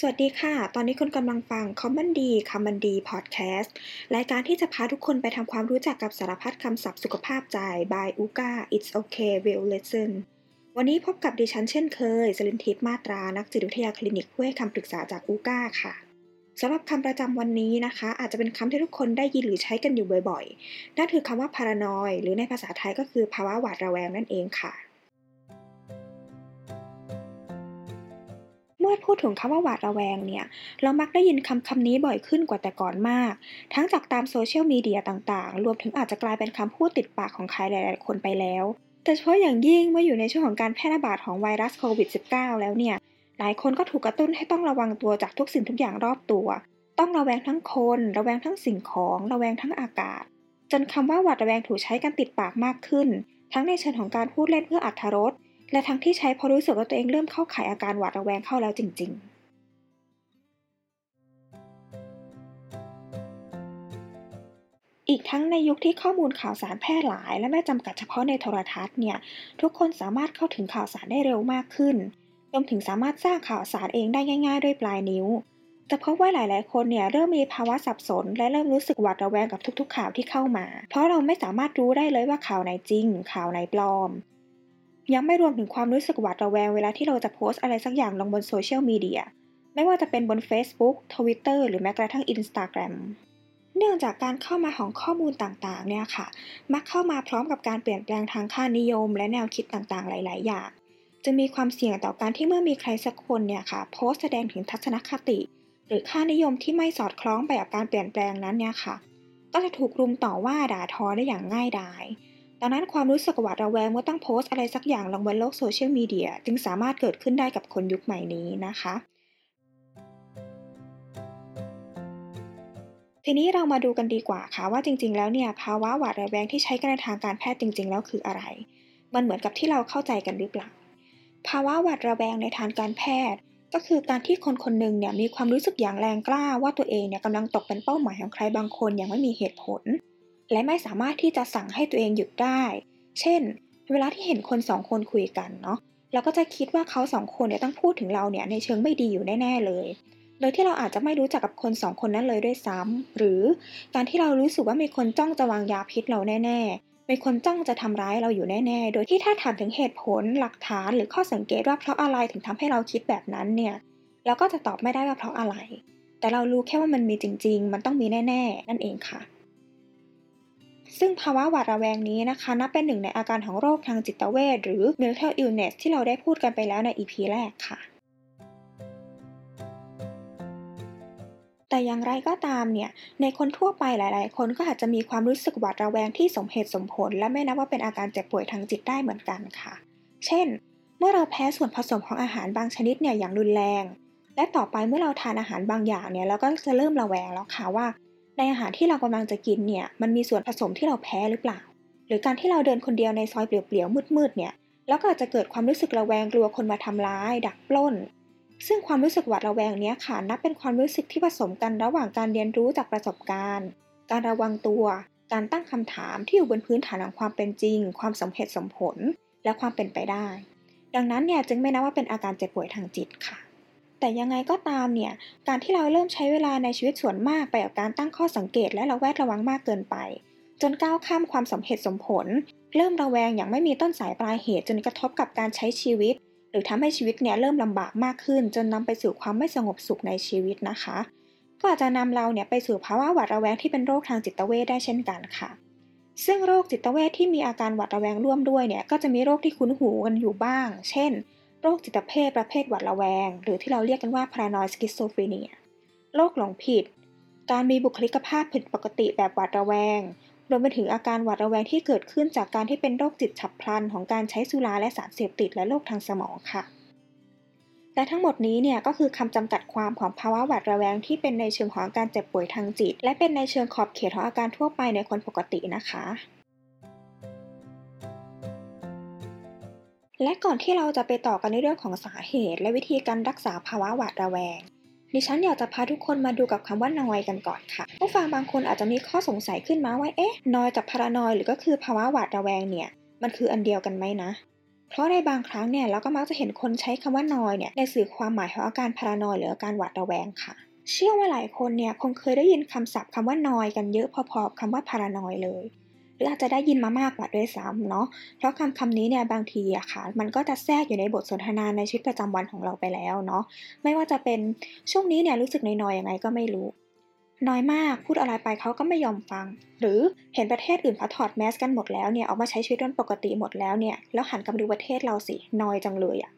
สวัสดีค่ะ ตอนนี้คุณกำลังฟัง Common D คำมันดีพอดแคสต์รายการที่จะพาทุกคนไปทำความรู้จักกับสารพัดคำศัพท์สุขภาพใจ by Uga It's okay will listen วันนี้พบกับดิฉันเช่นเคย สลินทิพย์มาตรา นักจิตวิทยาคลินิกผู้ให้คำปรึกษาจากอูก้าค่ะสำหรับคำประจำวันนี้นะคะ อาจจะเป็นคำที่ทุกคนได้ยินหรือใช้กันอยู่บ่อยๆ นั่นคือคำว่า paranoid หรือในภาษาไทยก็คือภาวะหวาดระแวงนั่นเองค่ะ อพูดถึงคำว่าหวาดระแวงเนี่ย เรามักได้ยินคำคำนี้บ่อยขึ้นกว่าแต่ก่อนมาก ทั้งจากตามโซเชียลมีเดียต่างๆ รวมถึงอาจจะกลายเป็นคำพูดติดปากของใครหลายๆ คนไปแล้ว แต่เฉพาะอย่างยิ่งเมื่ออยู่ในช่วงของการแพร่ระบาดของไวรัสโควิด -19 แล้วเนี่ย หลายคนก็ถูกกระตุ้นให้ต้องระวังตัวจากทุกสิ่งทุกอย่างรอบตัว ต้องระแวงทั้งคน ระแวงทั้งสิ่งของ ระแวงทั้งอากาศ จนคำว่าหวาดระแวงถูกใช้กันติดปากมากขึ้น ทั้งในเชิงของการพูดเล่นเพื่ออัธรส และทั้งที่ใช้เพราะรู้สึกว่าตัวเองเริ่มเข้าข่ายอาการหวาดระแวงเข้าแล้วจริง ๆอีกทั้งในยุคที่ข้อมูลข่าวสารแพร่หลาย และไม่จำกัดเฉพาะในโทรทัศน์เนี่ยทุกคนสามารถเข้าถึงข่าวสารได้เร็วมากขึ้นรวมถึงสามารถสร้างข่าวสารเองได้ง่าย ๆ ด้วยปลายนิ้วจะพบว่าหลาย ๆ คนเนี่ยเริ่มมีภาวะสับสน และเริ่มรู้สึกหวาดระแวงกับทุกๆ ข่าวที่เข้ามา เพราะเราไม่สามารถรู้ได้เลยว่าข่าวไหนจริง ข่าวไหนปลอม ยังไม่รวมถึงความรู้สึกหวาดระแวงเวลาที่เราจะโพสต์อะไรสักอย่างลงบนโซเชียลมีเดียไม่ว่าจะเป็นบน Facebook Twitter หรือแม้กระทั่ง Instagram เนื่องจากการเข้ามาของข้อมูลต่างๆ เนี่ยค่ะ มักเข้ามาพร้อมกับการเปลี่ยนแปลงทางค่านิยม และแนวคิดต่างๆ หลาย ๆ อย่าง จะมีความเสี่ยงต่อการที่เมื่อมีใครสักคนเนี่ยค่ะ โพสต์แสดงถึงทัศนคติ หรือค่านิยมที่ไม่สอดคล้องไปกับการเปลี่ยนแปลงนั้นเนี่ยค่ะ ก็จะถูกรุมต่อว่าด่าทอได้อย่างง่ายดาย ดังนั้นความรู้สึกหวาดระแวงเมื่อต้องโพสต์อะไรสักอย่างลงบนโลกโซเชียลมีเดียจึงสามารถเกิดขึ้นได้กับคนยุคใหม่นี้นะคะ ทีนี้เรามาดูกันดีกว่าค่ะว่าจริง ๆ แล้วเนี่ยภาวะหวาดระแวงที่ใช้กันในทางการแพทย์จริง ๆ แล้วคืออะไร มันเหมือนกับที่เราเข้าใจกันหรือเปล่า ภาวะหวาดระแวงในทางการแพทย์ ก็คือการที่คนคนหนึ่งเนี่ยมีความรู้สึกอย่างแรงกล้าว่าตัวเองเนี่ยกำลังตกเป็นเป้าหมายของใครบางคนอย่างไม่มีเหตุผล และไม่สามารถที่จะสั่งให้ตัวเองหยุดได้ เช่น เวลาที่เห็นคนสองคนคุยกันเนาะเราก็จะคิดว่าเขาสองคนเนี่ยต้องพูดถึงเราเนี่ยในเชิงไม่ดีอยู่แน่ๆเลย โดยที่เราอาจจะไม่รู้จักกับคนสองคนนั้นเลยด้วยซ้ำหรือการที่เรารู้สึกว่ามีคนจ้องจะวางยาพิษเราแน่ๆมีคนจ้องจะทำร้ายเราอยู่แน่ๆ โดยที่ถ้าถามถึงเหตุผลหลักฐานหรือข้อสังเกตว่าเพราะอะไรถึงทำให้เราคิดแบบนั้นเนี่ยเราก็จะตอบไม่ได้ว่าเพราะอะไร แต่เรารู้แค่ว่ามันมีจริง ๆ มันต้องมีแน่ ๆ นั่นเองค่ะ ซึ่งภาวะหวาดระแวงนี้นะคะนับเป็นหนึ่งในอาการของโรคทางจิตเวชหรือ mental illness ที่เราได้พูดกันไปแล้วใน EP แรกค่ะแต่อย่างไรก็ตามเนี่ย ในคนทั่วไปหลาย ๆ คนก็อาจจะมีความรู้สึกหวาดระแวงที่สมเหตุสมผล และไม่นับว่าเป็นอาการเจ็บป่วยทางจิตได้เหมือนกันค่ะ เช่น เมื่อเราแพ้ส่วนผสมของอาหารบางชนิดเนี่ยอย่างรุนแรง และต่อไปเมื่อเราทานอาหารบางอย่างเนี่ยเราก็จะเริ่มระแวงแล้วค่ะว่า ในอาหารที่เรากำลังจะกินเนี่ยมันมีส่วนผสมที่เราแพ้หรือเปล่า หรือการที่เราเดินคนเดียวในซอยเปลี่ยวๆมืดๆเนี่ยแล้วก็อาจจะเกิดความรู้สึกระแวงกลัวคนมาทำร้าย ดักปล้น ซึ่งความรู้สึกหวาดระแวงนี้ค่ะนับเป็นความรู้สึกที่ผสมกันระหว่างการเรียนรู้จากประสบการณ์ การระวังตัว การตั้งคำถามที่อยู่บนพื้นฐานของความเป็นจริง ความสมเหตุสมผล และความเป็นไปได้ ดังนั้นเนี่ยจึงไม่นับว่าเป็นอาการเจ็บป่วยทางจิตค่ะ แต่ยังไงก็ตามเนี่ย การที่เราเริ่มใช้เวลาในชีวิตส่วนมากไปกับการตั้งข้อสังเกตและระแวดระวังมากเกินไป จนก้าวข้ามความสมเหตุสมผล เริ่มระแวงอย่างไม่มีต้นสายปลายเหตุจนกระทบกับการใช้ชีวิต หรือทำให้ชีวิตเนี่ยเริ่มลำบากมากขึ้น จนนำไปสู่ความไม่สงบสุขในชีวิตนะคะ ก็อาจจะนำเราเนี่ยไปสู่ภาวะหวาดระแวงที่เป็นโรคทางจิตเวทได้เช่นกันค่ะซึ่งโรคจิตเวทที่มีอาการหวาดระแวงร่วมด้วยเนี่ยก็จะมีโรคที่คุ้นหูกันอยู่บ้าง เช่น โรคจิตเภทประเภทหวาดระแวง หรือที่เราเรียกกันว่า paranoid schizophrenia โรคหลงผิด การมีบุคลิกภาพผิดปกติแบบหวาดระแวงรวมไปถึงอาการหวาดระแวงที่เกิดขึ้นจากการที่เป็นโรคจิตฉับพลันของการใช้สุราและสารเสพติดและโรคทางสมองค่ะ และทั้งหมดนี้เนี่ยก็คือคำจำกัดความของภาวะหวาดระแวงที่เป็นในเชิงของอาการเจ็บป่วยทางจิต และเป็นในเชิงขอบเขตของอาการทั่วไปในคนปกตินะคะ และก่อนที่เราจะไปต่อกันในเรื่องของสาเหตุ และวิธีการรักษาภาวะหวาดระแวง ดิฉันอยากจะพาทุกคนมาดูกับคำว่านอยกันก่อนค่ะผู้ฟังบางคนอาจจะมีข้อสงสัยขึ้นมาว่าเอ๊ะนอยกับพารานอยหรือก็คือภาวะหวาดระแวงเนี่ยมันคืออันเดียวกันไหมนะ เพราะในบางครั้งเนี่ยเราก็มักจะเห็นคนใช้คำว่านอยเนี่ยในสื่อความหมายของอาการพารานอยหรืออาการหวาดระแวงค่ะ เชื่อว่าหลายคนเนี่ยคงเคยได้ยินคำศัพท์คำว่านอยกันเยอะพอๆกับคำว่าพารานอยเลย รืออาจจะได้ยินมามากกว่าด้วยซ้ำเนาะเพราะคำคำนี้เนี่ยบางทีอะค่ะ มันก็จะแทรกอยู่ในบทสนทนาในชีวิตประจำวันของเราไปแล้วเนาะไม่ว่าจะเป็นช่วงนี้เนี่ยรู้สึกน้อยๆยังไงก็ไม่รู้ น้อยมากพูดอะไรไปเขาก็ไม่ยอมฟัง หรือเห็นประเทศอื่นเขาถอดแมสกันหมดแล้วเนี่ยออกมาใช้ชีวิตเป็นปกติหมดแล้วเนี่ยแล้วหันกลับมาดูประเทศเราสิน้อยจังเลยอะ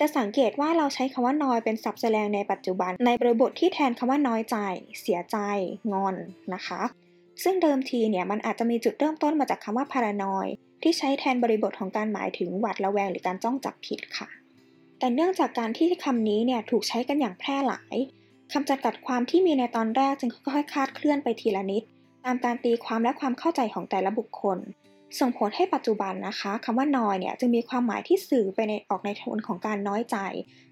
จะสังเกตว่าเราใช้คำว่านอยเป็นศัพท์แสดงในปัจจุบัน ในบริบทที่แทนคำว่าน้อยใจ เสียใจ งอนนะคะ ซึ่งเดิมทีเนี่ยมันอาจจะมีจุดเริ่มต้นมาจากคำว่าพารานอยที่ใช้แทนบริบทของการหมายถึงหวาดระแวงหรือการจ้องจับผิดค่ะ แต่เนื่องจากการที่คำนี้เนี่ยถูกใช้กันอย่างแพร่หลายคำจำกัดความที่มีในตอนแรกจึงค่อยๆคาดเคลื่อนไปทีละนิด ตามการตีความและความเข้าใจของแต่ละบุคคล ส่งผลให้ปัจจุบันนะคะคำว่านอยเนี่ยจึงมีความหมายที่สื่อไปในออกในโทนของการน้อยใจ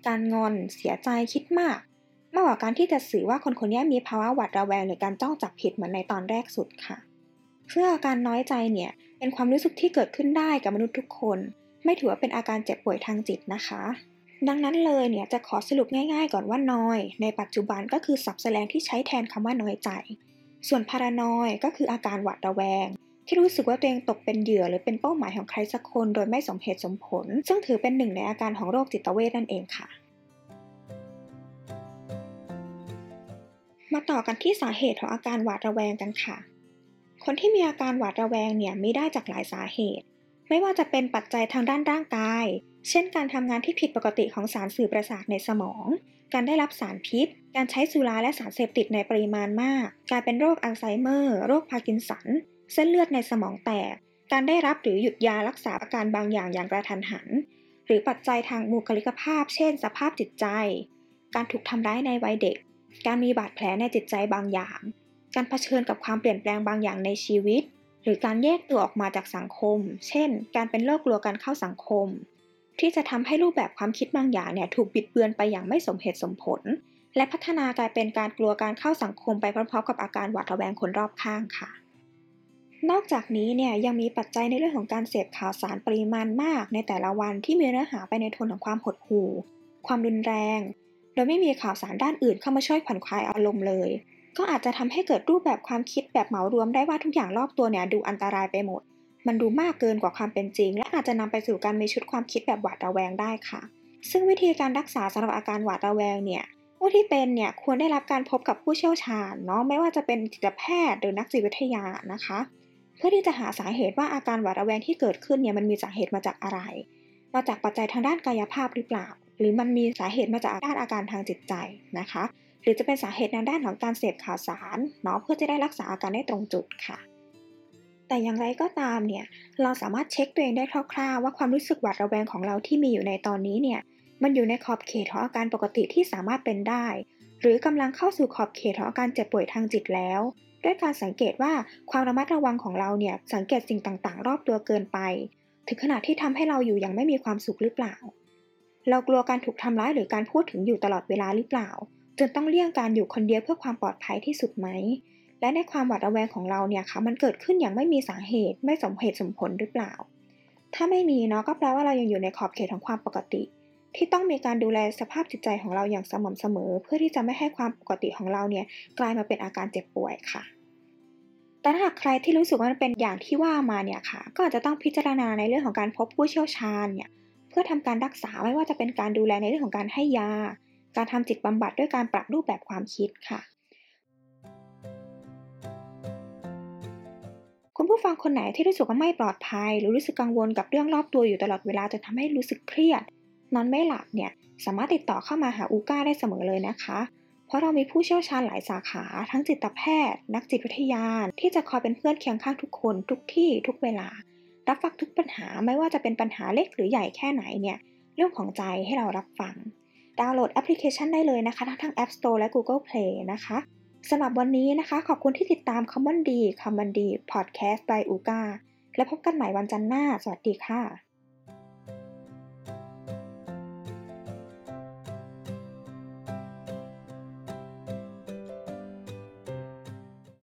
การงอน เสียใจคิดมาก มากกว่าการที่จะสื่อว่าคนคนนี้มีภาวะหวาดระแวงหรือการจ้องจับผิดเหมือนในตอนแรกสุดค่ะเพื่ออาการน้อยใจเนี่ยเป็นความรู้สึกที่เกิดขึ้นได้กับมนุษย์ทุกคน ไม่ถือว่าเป็นอาการเจ็บป่วยทางจิตนะคะ ดังนั้นเลยเนี่ยจะขอสรุปง่ายๆ ก่อนว่านอย ในปัจจุบันก็คือสับแสลงที่ใช้แทนคำว่าน้อยใจ ส่วนพารานอยก็คืออาการหวาดระแวง ที่รู้สึกว่าตัวเองตกเป็นเหยื่อหรือเป็นเป้าหมายของใครสักคน โดยไม่สมเหตุสมผล ซึ่งถือเป็นหนึ่งในอาการของโรคจิตเวทนั่นเองค่ะ มาต่อกันที่สาเหตุของอาการหวาดระแวงกันค่ะ คนที่มีอาการหวาดระแวงเนี่ยมีได้จากหลายสาเหตุ ไม่ว่าจะเป็นปัจจัยทางด้านร่างกาย เช่น การทำงานที่ผิดปกติของสารสื่อประสาทในสมอง การได้รับสารพิษ การใช้สุราและสารเสพติดในปริมาณมาก การเป็นโรคอัลไซเมอร์ โรคพาร์กินสัน เส้นเลือดในสมองแตก การได้รับหรือหยุดยารักษาอาการบางอย่างอย่างกระทันหัน หรือปัจจัยทางบุคลิกภาพ เช่น สภาพจิตใจ การถูกทำร้ายในวัยเด็ก การมีบาดแผลในจิตใจบางอย่าง การเผชิญกับความเปลี่ยนแปลงบางอย่างในชีวิต หรือการแยกตัวออกมาจากสังคม เช่น การเป็นโรคกลัวการเข้าสังคม ที่จะทำให้รูปแบบความคิดบางอย่างเนี่ยถูกบิดเบือนไปอย่างไม่สมเหตุสมผล และพัฒนากลายเป็นการกลัวการเข้าสังคมไปพร้อมๆกับอาการหวาดระแวงคนรอบข้างค่ะ นอกจากนี้เนี่ยยังมีปัจจัยในเรื่องของการเสพข่าวสารปริมาณมาก ในแต่ละวันที่มีเนื้อหาไปในโทนของความหดหู่ความรุนแรง โดยไม่มีข่าวสารด้านอื่นเข้ามาช่วยผ่อนคลายอารมณ์เลย ก็อาจจะทำให้เกิดรูปแบบความคิดแบบเหมารวมได้ว่าทุกอย่างรอบตัวเนี่ยดูอันตรายไปหมด มันดูมากเกินกว่าความเป็นจริง และอาจจะนำไปสู่การมีชุดความคิดแบบหวาดระแวงได้ค่ะ ซึ่งวิธีการรักษาสำหรับอาการหวาดระแวงเนี่ยผู้ที่เป็นเนี่ยควรได้รับการพบกับผู้เชี่ยวชาญเนาะไม่ว่าจะเป็นจิตแพทย์หรือนักจิตวิทยานะคะ เพื่อที่จะหาสาเหตุว่าอาการหวาดระแวงที่เกิดขึ้นเนี่ยมันมีสาเหตุมาจากอะไร มาจากปัจจัยทางด้านกายภาพหรือเปล่า หรือมันมีสาเหตุมาจากด้านอาการทางจิตใจนะคะ หรือจะเป็นสาเหตุในด้านของการเสพข่าวสารเนาะเพื่อจะได้รักษาอาการได้ตรงจุดค่ะ แต่อย่างไรก็ตามเนี่ยเราสามารถเช็คตัวเองได้คร่าวๆว่าความรู้สึกหวาดระแวงของเราที่มีอยู่ในตอนนี้เนี่ยมันอยู่ในขอบเขตของอาการปกติที่สามารถเป็นได้ หรือกำลังเข้าสู่ขอบเขตของอาการเจ็บป่วยทางจิตแล้วด้วยการสังเกตว่าความระมัดระวังของเราเนี่ยสังเกตสิ่งต่างๆ รอบตัวเกินไป ถึงขนาดที่ทำให้เราอยู่อย่างไม่มีความสุขหรือเปล่า เรากลัวการถูกทำร้ายหรือการพูดถึงอยู่ตลอดเวลาหรือเปล่า จนต้องเลี่ยงการอยู่คนเดียวเพื่อความปลอดภัยที่สุดไหม และในความหวาดระแวงของเราเนี่ยค่ะมันเกิดขึ้นอย่างไม่มีสาเหตุ ไม่สมเหตุสมผลหรือเปล่า ถ้าไม่มีเนาะก็แปลว่าเรายังอยู่ในขอบเขตของความปกติ ที่ต้องมีการดูแลสภาพจิตใจของเราอย่างสม่ำเสมอ เพื่อที่จะไม่ให้ความปกติของเราเนี่ยกลายมาเป็นอาการเจ็บป่วยค่ะแต่ถ้าหากใครที่รู้สึกว่ามันเป็นอย่างที่ว่ามาเนี่ยค่ะ ก็อาจจะต้องพิจารณาในเรื่องของการพบผู้เชี่ยวชาญเนี่ย เพื่อทำการรักษาไม่ว่าจะเป็นการดูแลในเรื่องของการให้ยา การทำจิตบำบัดด้วยการปรับรูปแบบความคิดค่ะ คุณผู้ฟังคนไหนที่รู้สึกว่าไม่ปลอดภัย หรือรู้สึกกังวลกับเรื่องรอบตัวอยู่ตลอดเวลาจนทำให้รู้สึกเครียด นอนไม่หลับเนี่ยสามารถติดต่อเข้ามาหาอูก้าได้เสมอเลยนะคะ เพราะเรามีผู้เชี่ยวชาญหลายสาขา ทั้งจิตแพทย์ นักจิตวิทยาที่จะคอยเป็นเพื่อนเคียงข้างทุกคน ทุกที่ทุกเวลา รับฟังทุกปัญหาไม่ว่าจะเป็นปัญหาเล็กหรือใหญ่แค่ไหนเนี่ยเรื่องของใจให้เรารับฟัง ดาวน์โหลดแอปพลิเคชันได้เลยนะคะ ทั้งทั้ง App Store และ Google Play นะคะสำหรับวันนี้นะคะ ขอบคุณที่ติดตาม Common D Common D Podcast by อูกาและพบกันใหม่วันจันทร์หน้า สวัสดีค่ะ